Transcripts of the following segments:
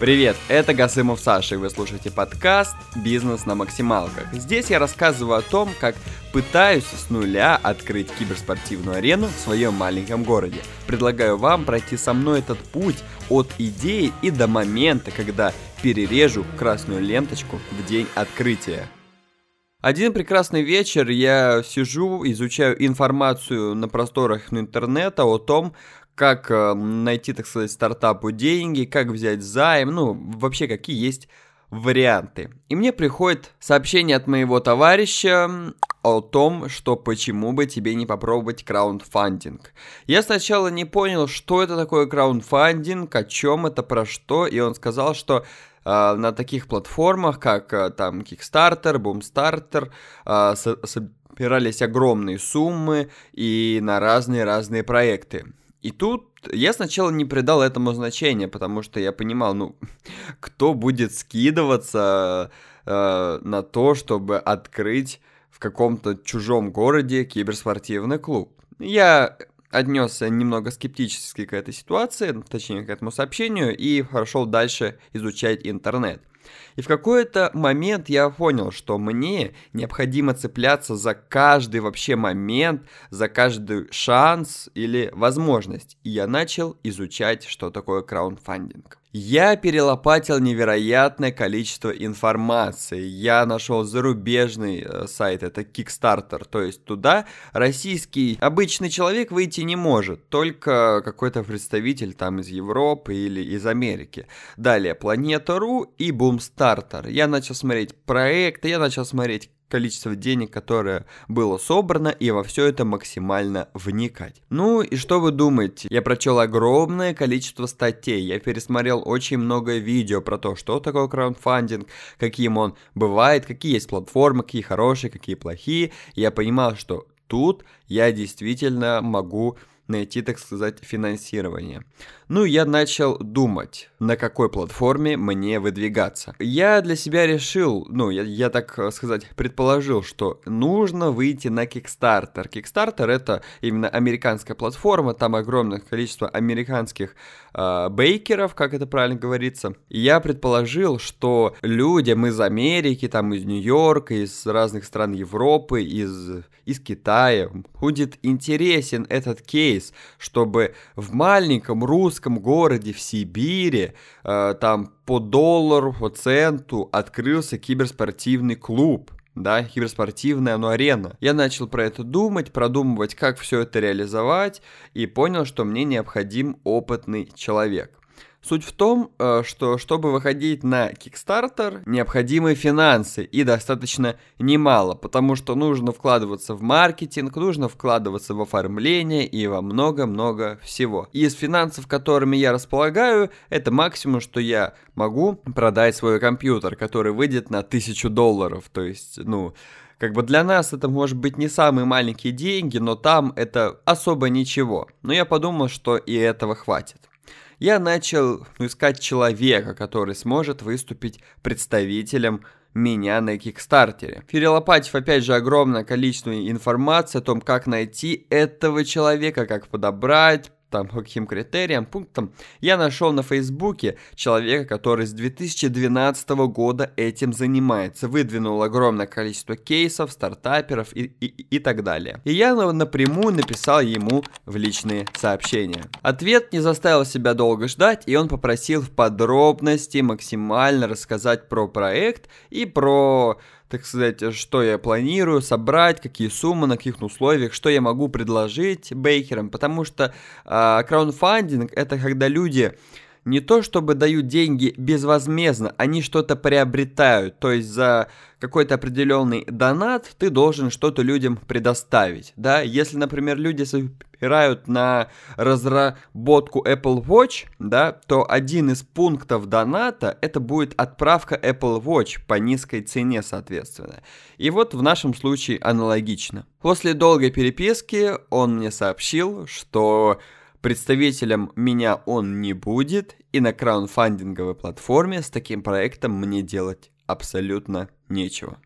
Привет, это Гасымов Саша, и вы слушаете подкаст «Бизнес на максималках». Здесь я рассказываю о том, как пытаюсь с нуля открыть киберспортивную арену в своем маленьком городе. Предлагаю вам пройти со мной этот путь от идеи и до момента, когда перережу красную ленточку в день открытия. Один прекрасный вечер я сижу, изучаю информацию на просторах интернета о том, как э, найти, так сказать, стартапу деньги, как взять займ, ну, вообще какие есть варианты. И мне приходит сообщение от моего товарища о том, что почему бы тебе не попробовать краундфандинг. Я сначала не понял, что это такое краундфандинг, о чем это, про что, и он сказал, что э, на таких платформах, как э, там Kickstarter, Boomstarter, э, собирались огромные суммы и на разные-разные проекты. И тут я сначала не придал этому значения, потому что я понимал, ну, кто будет скидываться э, на то, чтобы открыть в каком-то чужом городе киберспортивный клуб. Я отнесся немного скептически к этой ситуации, точнее к этому сообщению, и пошел дальше изучать интернет. И в какой-то момент я понял, что мне необходимо цепляться за каждый вообще момент, за каждый шанс или возможность. И я начал изучать, что такое краундфандинг. Я перелопатил невероятное количество информации. Я нашел зарубежный э, сайт, это Kickstarter, то есть туда российский обычный человек выйти не может, только какой-то представитель там из Европы или из Америки. Далее Планета.ру и Boomstarter. Я начал смотреть проекты, я начал смотреть количество денег, которое было собрано, и во все это максимально вникать. Ну и что вы думаете? Я прочел огромное количество статей, я пересмотрел очень много видео про то, что такое краундфандинг, каким он бывает, какие есть платформы, какие хорошие, какие плохие. Я понимал, что тут я действительно могу найти, так сказать, финансирование. Ну, я начал думать, на какой платформе мне выдвигаться. Я для себя решил, ну, я, я так сказать, предположил, что нужно выйти на Kickstarter. Kickstarter это именно американская платформа, там огромное количество американских э, бейкеров, как это правильно говорится. Я предположил, что людям из Америки, там из Нью-Йорка, из разных стран Европы, из, из Китая будет интересен этот кейс, чтобы в маленьком русском городе в Сибири э, там по доллару, по центу открылся киберспортивный клуб да, киберспортивная, ну, арена. Я начал про это думать, продумывать, как все это реализовать, и понял, что мне необходим опытный человек. Суть в том, э, что чтобы выходить на Kickstarter, необходимы финансы и достаточно немало, потому что нужно вкладываться в маркетинг, нужно вкладываться в оформление и во много-много всего. Из финансов, которыми я располагаю, это максимум, что я могу продать свой компьютер, который выйдет на 1000 долларов, то есть, ну, как бы для нас это может быть не самые маленькие деньги, но там это особо ничего. Но я подумал, что и этого хватит я начал ну, искать человека, который сможет выступить представителем меня на Кикстартере. Перелопатив опять же огромное количество информации о том, как найти этого человека, как подобрать, там, по каким критериям, пунктам, я нашел на Фейсбуке человека, который с 2012 года этим занимается, выдвинул огромное количество кейсов, стартаперов и, и, и так далее. И я напрямую написал ему в личные сообщения. Ответ не заставил себя долго ждать, и он попросил в подробности максимально рассказать про проект и про так сказать, что я планирую собрать, какие суммы, на каких условиях, что я могу предложить бейкерам, потому что э, краундфандинг это когда люди не то чтобы дают деньги безвозмездно, они что-то приобретают, то есть за какой-то определенный донат ты должен что-то людям предоставить, да, если, например, люди собирают на разработку Apple Watch, да, то один из пунктов доната это будет отправка Apple Watch по низкой цене, соответственно. И вот в нашем случае аналогично. После долгой переписки он мне сообщил, что Представителем меня он не будет, и на краундфандинговой платформе с таким проектом мне делать абсолютно нечего.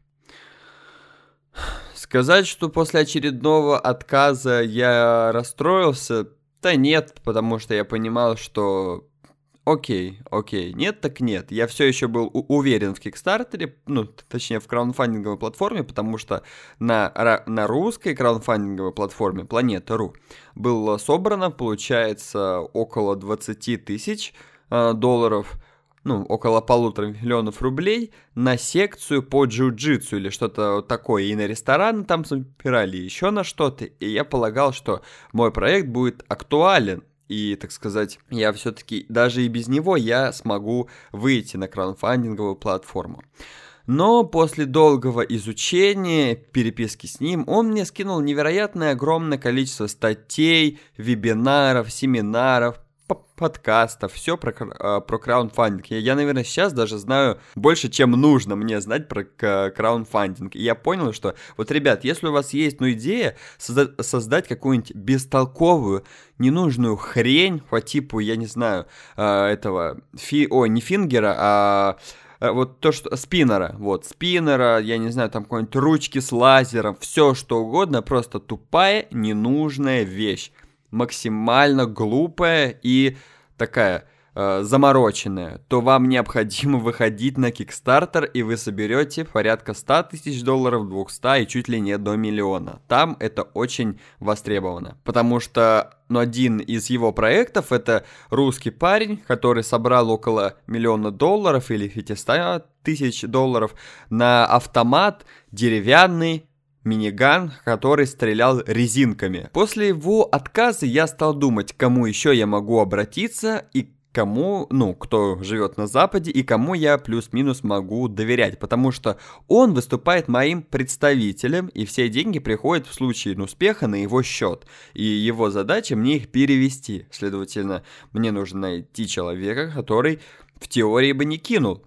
Сказать, что после очередного отказа я расстроился, да нет, потому что я понимал, что окей, окей, нет так нет. Я все еще был уверен в Кикстартере, ну, точнее, в краудфандинговой платформе, потому что на, на русской краудфандинговой платформе Планета.ру было собрано, получается, около 20 тысяч э, долларов, ну, около полутора миллионов рублей на секцию по джиу-джитсу или что-то такое. И на рестораны там собирали, еще на что-то. И я полагал, что мой проект будет актуален и, так сказать, я все-таки даже и без него я смогу выйти на краудфандинговую платформу. Но после долгого изучения, переписки с ним, он мне скинул невероятное огромное количество статей, вебинаров, семинаров, подкастов, все про, э, про краундфандинг. Я, я, наверное, сейчас даже знаю больше, чем нужно мне знать про краундфандинг. И я понял, что вот, ребят, если у вас есть, ну, идея созда- создать какую-нибудь бестолковую, ненужную хрень по типу, я не знаю, э, этого, фи, ой, не фингера, а э, вот то, что спиннера, вот, спиннера, я не знаю, там какой-нибудь ручки с лазером, все что угодно, просто тупая, ненужная вещь максимально глупая и такая э, замороченная, то вам необходимо выходить на Kickstarter, и вы соберете порядка 100 тысяч долларов, 200 и чуть ли не до миллиона. Там это очень востребовано, потому что ну, один из его проектов это русский парень, который собрал около миллиона долларов или 500 тысяч долларов на автомат деревянный миниган, который стрелял резинками. После его отказа я стал думать, кому еще я могу обратиться и кому, ну, кто живет на Западе и кому я плюс-минус могу доверять, потому что он выступает моим представителем, и все деньги приходят в случае успеха на его счет, и его задача мне их перевести. Следовательно, мне нужно найти человека, который в теории бы не кинул.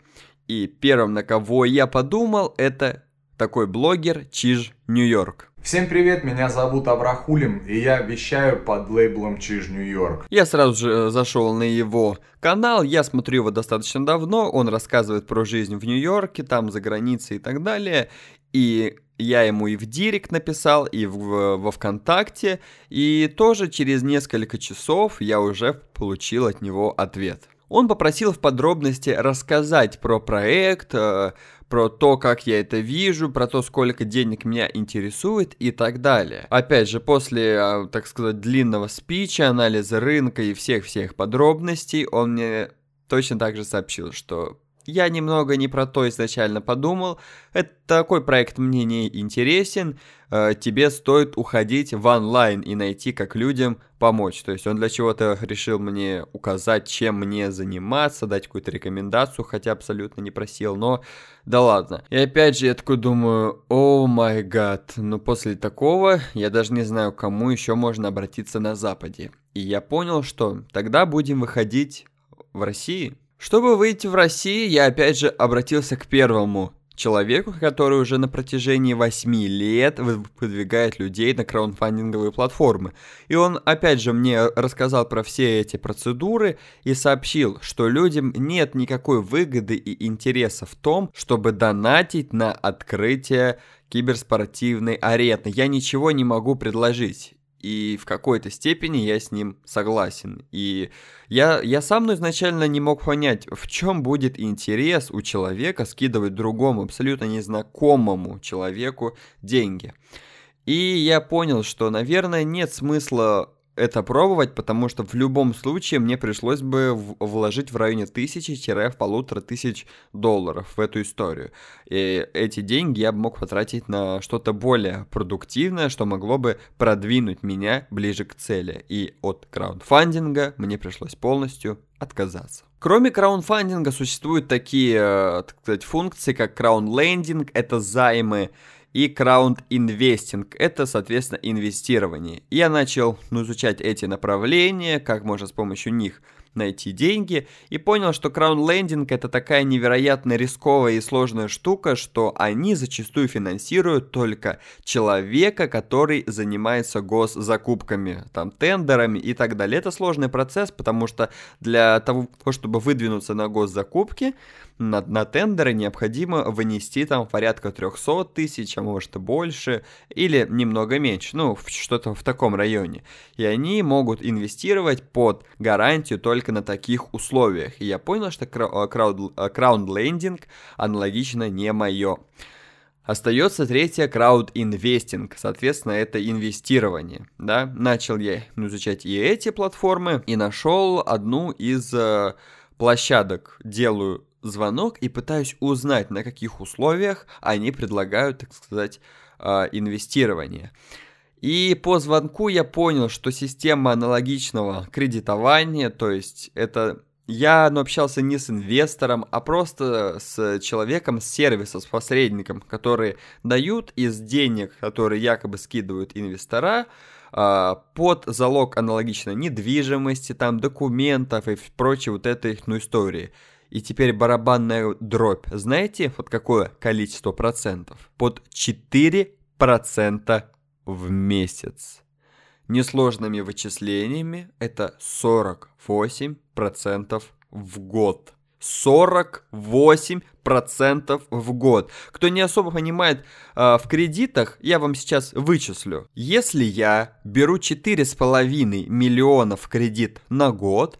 И первым, на кого я подумал, это такой блогер Чиж Нью-Йорк. Всем привет, меня зовут Аврахулин, и я вещаю под лейблом Чиж Нью-Йорк. Я сразу же э, зашел на его канал, я смотрю его достаточно давно, он рассказывает про жизнь в Нью-Йорке, там за границей и так далее, и я ему и в Директ написал, и в, во ВКонтакте, и тоже через несколько часов я уже получил от него ответ. Он попросил в подробности рассказать про проект, э, про то, как я это вижу, про то, сколько денег меня интересует и так далее. Опять же, после, а, так сказать, длинного спича, анализа рынка и всех-всех подробностей, он мне точно так же сообщил, что я немного не про то изначально подумал. Это такой проект мне не интересен. Э, тебе стоит уходить в онлайн и найти, как людям помочь. То есть он для чего-то решил мне указать, чем мне заниматься, дать какую-то рекомендацию, хотя абсолютно не просил, но да ладно. И опять же я такой думаю, о май гад, ну после такого я даже не знаю, кому еще можно обратиться на Западе. И я понял, что тогда будем выходить в России. Чтобы выйти в Россию, я опять же обратился к первому человеку, который уже на протяжении 8 лет выдвигает людей на краудфандинговые платформы. И он опять же мне рассказал про все эти процедуры и сообщил, что людям нет никакой выгоды и интереса в том, чтобы донатить на открытие киберспортивной арены. Я ничего не могу предложить и в какой-то степени я с ним согласен. И я, я сам изначально не мог понять, в чем будет интерес у человека скидывать другому, абсолютно незнакомому человеку деньги. И я понял, что, наверное, нет смысла это пробовать, потому что в любом случае мне пришлось бы вложить в районе тысячи-полутора тысяч долларов в эту историю. И эти деньги я бы мог потратить на что-то более продуктивное, что могло бы продвинуть меня ближе к цели. И от краундфандинга мне пришлось полностью отказаться. Кроме краундфандинга существуют такие, э, так сказать, функции, как краундлендинг, это займы, и краунд инвестинг. Это, соответственно, инвестирование. Я начал ну, изучать эти направления, как можно с помощью них найти деньги, и понял, что краудлендинг это такая невероятно рисковая и сложная штука, что они зачастую финансируют только человека, который занимается госзакупками, там, тендерами и так далее. Это сложный процесс, потому что для того, чтобы выдвинуться на госзакупки, на, на тендеры необходимо вынести там порядка 300 тысяч, а может и больше, или немного меньше, ну, что-то в таком районе. И они могут инвестировать под гарантию только на таких условиях. И я понял, что краудлендинг аналогично не мое. Остается третье краудинвестинг, соответственно, это инвестирование, да. Начал я изучать и эти платформы, и нашел одну из э, площадок, делаю звонок и пытаюсь узнать, на каких условиях они предлагают, так сказать, э, инвестирование. И по звонку я понял, что система аналогичного кредитования, то есть это я ну, общался не с инвестором, а просто с человеком с сервиса, с посредником, которые дают из денег, которые якобы скидывают инвестора, а, под залог аналогично недвижимости, там, документов и прочей вот этой, ну, истории. И теперь барабанная дробь. Знаете, вот какое количество процентов? Под 4% в месяц. Несложными вычислениями это 48% в год. 48% в год. Кто не особо понимает э, в кредитах, я вам сейчас вычислю. Если я беру 4,5 миллиона в кредит на год,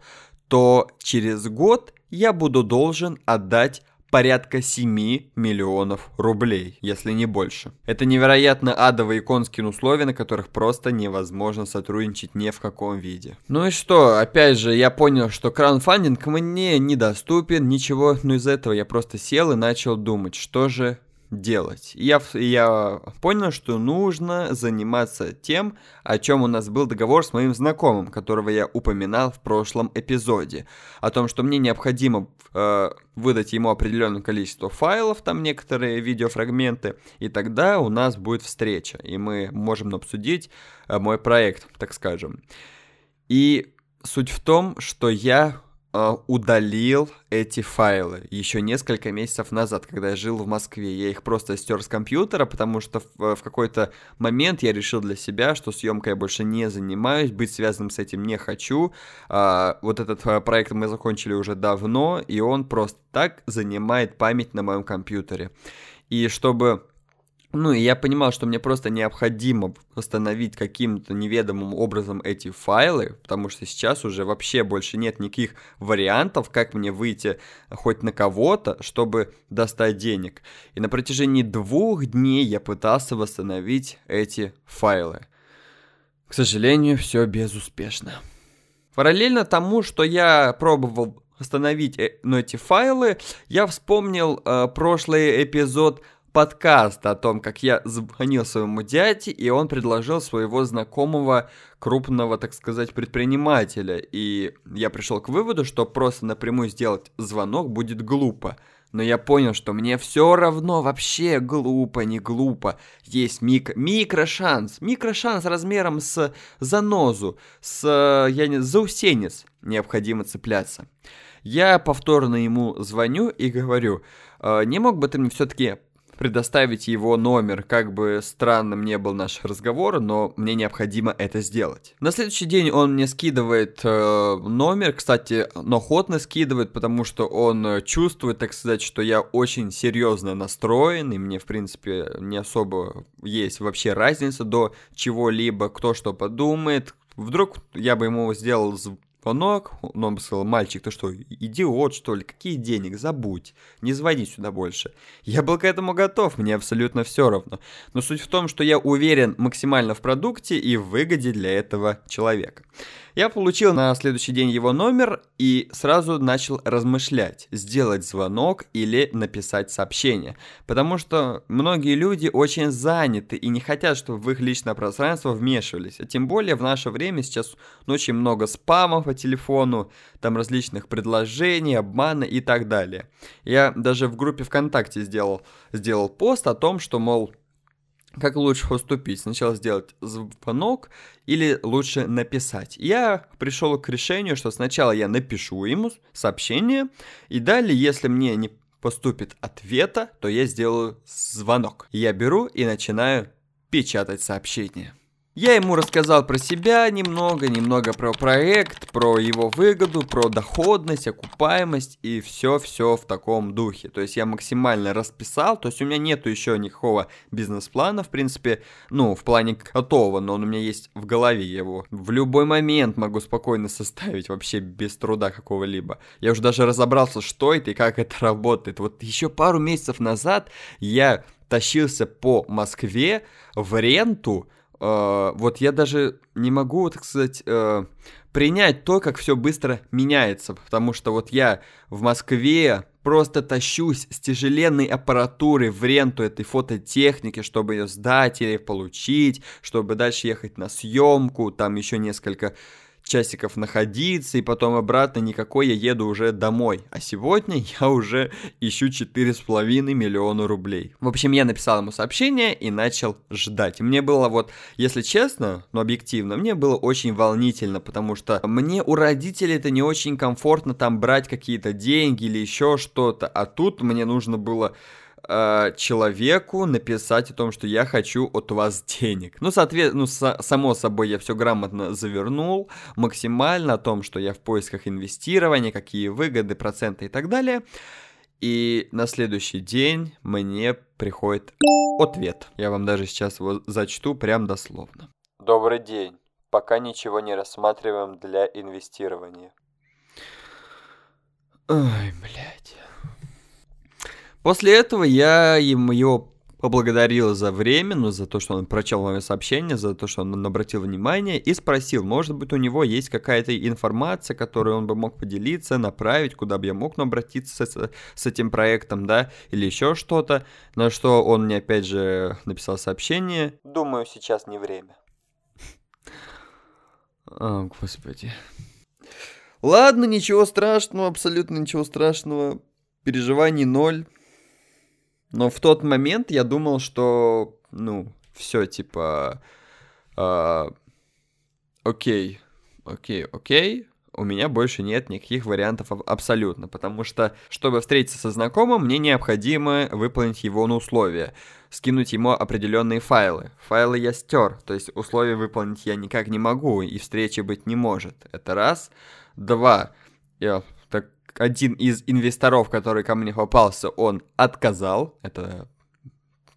то через год я буду должен отдать порядка 7 миллионов рублей, если не больше. Это невероятно адовые конские условия, на которых просто невозможно сотрудничать ни в каком виде. Ну и что, опять же, я понял, что краудфандинг мне недоступен, ничего, но из этого я просто сел и начал думать, что же делать. Я, я понял, что нужно заниматься тем, о чем у нас был договор с моим знакомым, которого я упоминал в прошлом эпизоде. О том, что мне необходимо э, выдать ему определенное количество файлов, там некоторые видеофрагменты, и тогда у нас будет встреча, и мы можем обсудить э, мой проект, так скажем. И суть в том, что я удалил эти файлы еще несколько месяцев назад, когда я жил в Москве. Я их просто стер с компьютера, потому что в, в какой-то момент я решил для себя, что съемкой я больше не занимаюсь, быть связанным с этим не хочу. А, вот этот а, проект мы закончили уже давно, и он просто так занимает память на моем компьютере. И чтобы ну, и я понимал, что мне просто необходимо восстановить каким-то неведомым образом эти файлы, потому что сейчас уже вообще больше нет никаких вариантов, как мне выйти хоть на кого-то, чтобы достать денег. И на протяжении двух дней я пытался восстановить эти файлы. К сожалению, все безуспешно. Параллельно тому, что я пробовал восстановить э, ну, эти файлы, я вспомнил э, прошлый эпизод подкаст о том, как я звонил своему дяде, и он предложил своего знакомого крупного, так сказать, предпринимателя. И я пришел к выводу, что просто напрямую сделать звонок будет глупо. Но я понял, что мне все равно вообще глупо, не глупо. Есть мик микрошанс, микрошанс размером с занозу, с, я не, заусенец необходимо цепляться. Я повторно ему звоню и говорю, «Э, не мог бы ты мне все-таки предоставить его номер, как бы странным не был наш разговор, но мне необходимо это сделать. На следующий день он мне скидывает э, номер, кстати, но охотно скидывает, потому что он э, чувствует, так сказать, что я очень серьезно настроен, и мне, в принципе, не особо есть вообще разница до чего-либо, кто что подумает, Вдруг я бы ему сделал звонок, он бы сказал, мальчик, ты что, идиот, что ли? Какие денег? Забудь. Не звони сюда больше. Я был к этому готов, мне абсолютно все равно. Но суть в том, что я уверен максимально в продукте и в выгоде для этого человека. Я получил на следующий день его номер и сразу начал размышлять, сделать звонок или написать сообщение. Потому что многие люди очень заняты и не хотят, чтобы в их личное пространство вмешивались. А тем более в наше время сейчас очень много спамов по телефону, там различных предложений, обмана и так далее. Я даже в группе ВКонтакте сделал, сделал пост о том, что, мол, как лучше поступить? Сначала сделать звонок или лучше написать? Я пришел к решению, что сначала я напишу ему сообщение, и далее, если мне не поступит ответа, то я сделаю звонок. Я беру и начинаю печатать сообщение. Я ему рассказал про себя немного, немного про проект, про его выгоду, про доходность, окупаемость и все-все в таком духе. То есть я максимально расписал, то есть у меня нету еще никакого бизнес-плана, в принципе, ну, в плане готового, но он у меня есть в голове, его в любой момент могу спокойно составить, вообще без труда какого-либо. Я уже даже разобрался, что это и как это работает. Вот еще пару месяцев назад я тащился по Москве в ренту, Uh, вот я даже не могу, так сказать, uh, принять то, как все быстро меняется, потому что вот я в Москве просто тащусь с тяжеленной аппаратурой в ренту этой фототехники, чтобы ее сдать или получить, чтобы дальше ехать на съемку, там еще несколько часиков находиться, и потом обратно никакой я еду уже домой. А сегодня я уже ищу 4,5 миллиона рублей. В общем, я написал ему сообщение и начал ждать. Мне было вот, если честно, но объективно, мне было очень волнительно, потому что мне у родителей это не очень комфортно там брать какие-то деньги или еще что-то, а тут мне нужно было э, человеку написать о том, что я хочу от вас денег. Ну, соответственно, ну, со- само собой, я все грамотно завернул, максимально о том, что я в поисках инвестирования, какие выгоды, проценты и так далее. И на следующий день мне приходит ответ. Я вам даже сейчас его зачту прям дословно. Добрый день. Пока ничего не рассматриваем для инвестирования. Ой, блядь. После этого я ему его поблагодарил за время, ну, за то, что он прочел мое сообщение, за то, что он обратил внимание, и спросил, может быть, у него есть какая-то информация, которую он бы мог поделиться, направить, куда бы я мог обратиться с, с этим проектом, да, или еще что-то, на что он мне опять же написал сообщение. Думаю, сейчас не время. О, господи. Ладно, ничего страшного, абсолютно ничего страшного. Переживаний ноль. Но в тот момент я думал, что, ну, все, типа, э, окей, окей, окей, у меня больше нет никаких вариантов абсолютно, потому что, чтобы встретиться со знакомым, мне необходимо выполнить его на условия, скинуть ему определенные файлы. Файлы я стер, то есть условия выполнить я никак не могу, и встречи быть не может. Это раз. Два. Я один из инвесторов, который ко мне попался, он отказал. Это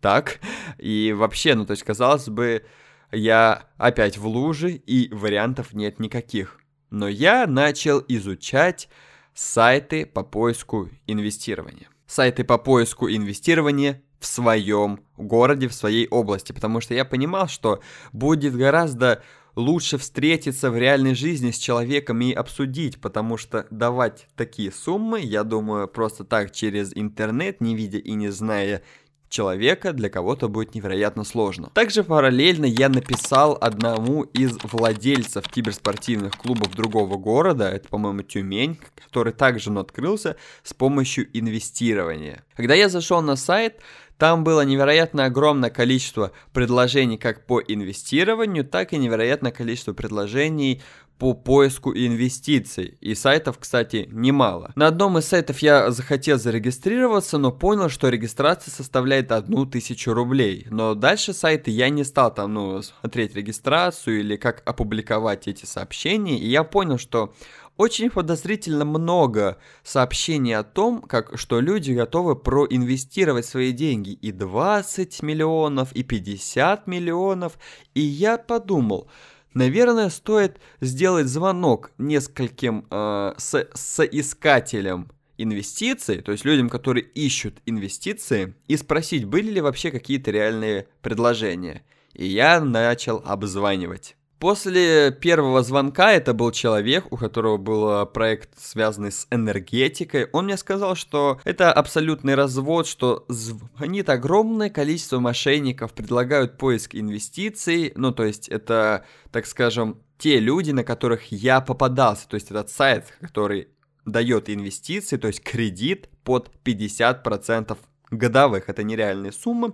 так. И вообще, ну, то есть, казалось бы, я опять в луже, и вариантов нет никаких. Но я начал изучать сайты по поиску инвестирования. Сайты по поиску инвестирования в своем городе, в своей области, потому что я понимал, что будет гораздо лучше встретиться в реальной жизни с человеком и обсудить, потому что давать такие суммы, я думаю, просто так через интернет, не видя и не зная человека для кого-то будет невероятно сложно. Также параллельно я написал одному из владельцев киберспортивных клубов другого города, это, по-моему, Тюмень, который также ну, открылся с помощью инвестирования. Когда я зашел на сайт, там было невероятно огромное количество предложений как по инвестированию, так и невероятное количество предложений по поиску инвестиций. И сайтов, кстати, немало. На одном из сайтов я захотел зарегистрироваться, но понял, что регистрация составляет одну тысячу рублей. Но дальше сайты я не стал там, ну, смотреть регистрацию или как опубликовать эти сообщения. И я понял, что очень подозрительно много сообщений о том, как, что люди готовы проинвестировать свои деньги и 20 миллионов, и 50 миллионов. И я подумал, наверное, стоит сделать звонок нескольким э, со соискателям инвестиций, то есть людям, которые ищут инвестиции, и спросить, были ли вообще какие-то реальные предложения. И я начал обзванивать. После первого звонка это был человек, у которого был проект, связанный с энергетикой. Он мне сказал, что это абсолютный развод, что звонит огромное количество мошенников, предлагают поиск инвестиций. Ну, то есть это, так скажем, те люди, на которых я попадался. То есть этот сайт, который дает инвестиции, то есть кредит под 50% годовых, это нереальные суммы.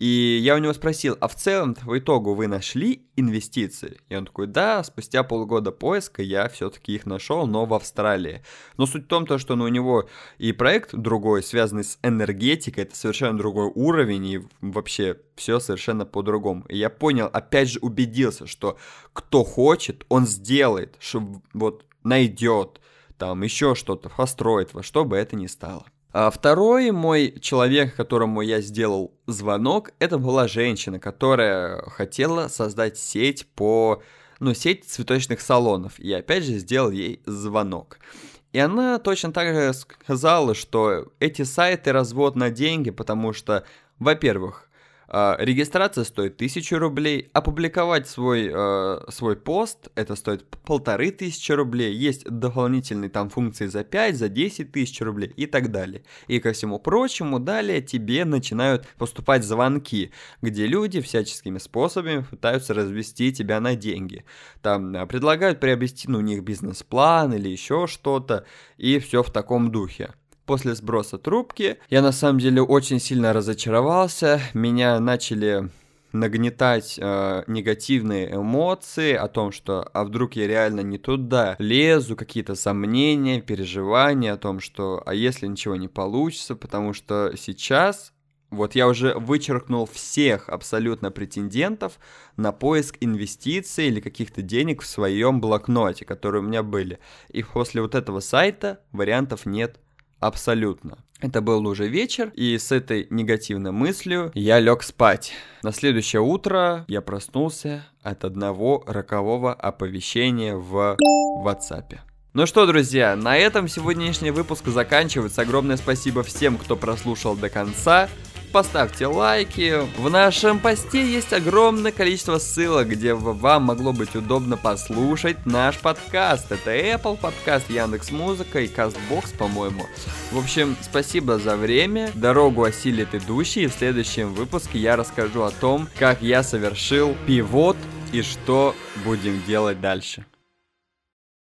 И я у него спросил, а в целом в итогу вы нашли инвестиции? И он такой, да, спустя полгода поиска я все-таки их нашел, но в Австралии. Но суть в том, то, что ну, у него и проект другой, связанный с энергетикой, это совершенно другой уровень, и вообще все совершенно по-другому. И я понял, опять же убедился, что кто хочет, он сделает, что вот найдет, там еще что-то, построит, во что бы это ни стало. А второй мой человек, которому я сделал звонок, это была женщина, которая хотела создать сеть по, ну, сеть цветочных салонов. И опять же сделал ей звонок. И она точно так же сказала, что эти сайты развод на деньги, потому что, во-первых, регистрация стоит 1000 рублей, опубликовать свой, uh, свой пост, это стоит полторы тысячи рублей, есть дополнительные там функции за 5, за 10 тысяч рублей и так далее. И ко всему прочему, далее тебе начинают поступать звонки, где люди всяческими способами пытаются развести тебя на деньги. Там uh, предлагают приобрести ну, у них бизнес-план или еще что-то, и все в таком духе после сброса трубки. Я на самом деле очень сильно разочаровался. Меня начали нагнетать э, негативные эмоции о том, что а вдруг я реально не туда лезу, какие-то сомнения, переживания о том, что а если ничего не получится, потому что сейчас вот я уже вычеркнул всех абсолютно претендентов на поиск инвестиций или каких-то денег в своем блокноте, которые у меня были. И после вот этого сайта вариантов нет Абсолютно. Это был уже вечер, и с этой негативной мыслью я лег спать. На следующее утро я проснулся от одного рокового оповещения в WhatsApp. Ну что, друзья, на этом сегодняшний выпуск заканчивается. Огромное спасибо всем, кто прослушал до конца поставьте лайки. В нашем посте есть огромное количество ссылок, где вам могло быть удобно послушать наш подкаст. Это Apple подкаст, Яндекс Музыка и Castbox, по-моему. В общем, спасибо за время. Дорогу осилит идущий. В следующем выпуске я расскажу о том, как я совершил пивот и что будем делать дальше.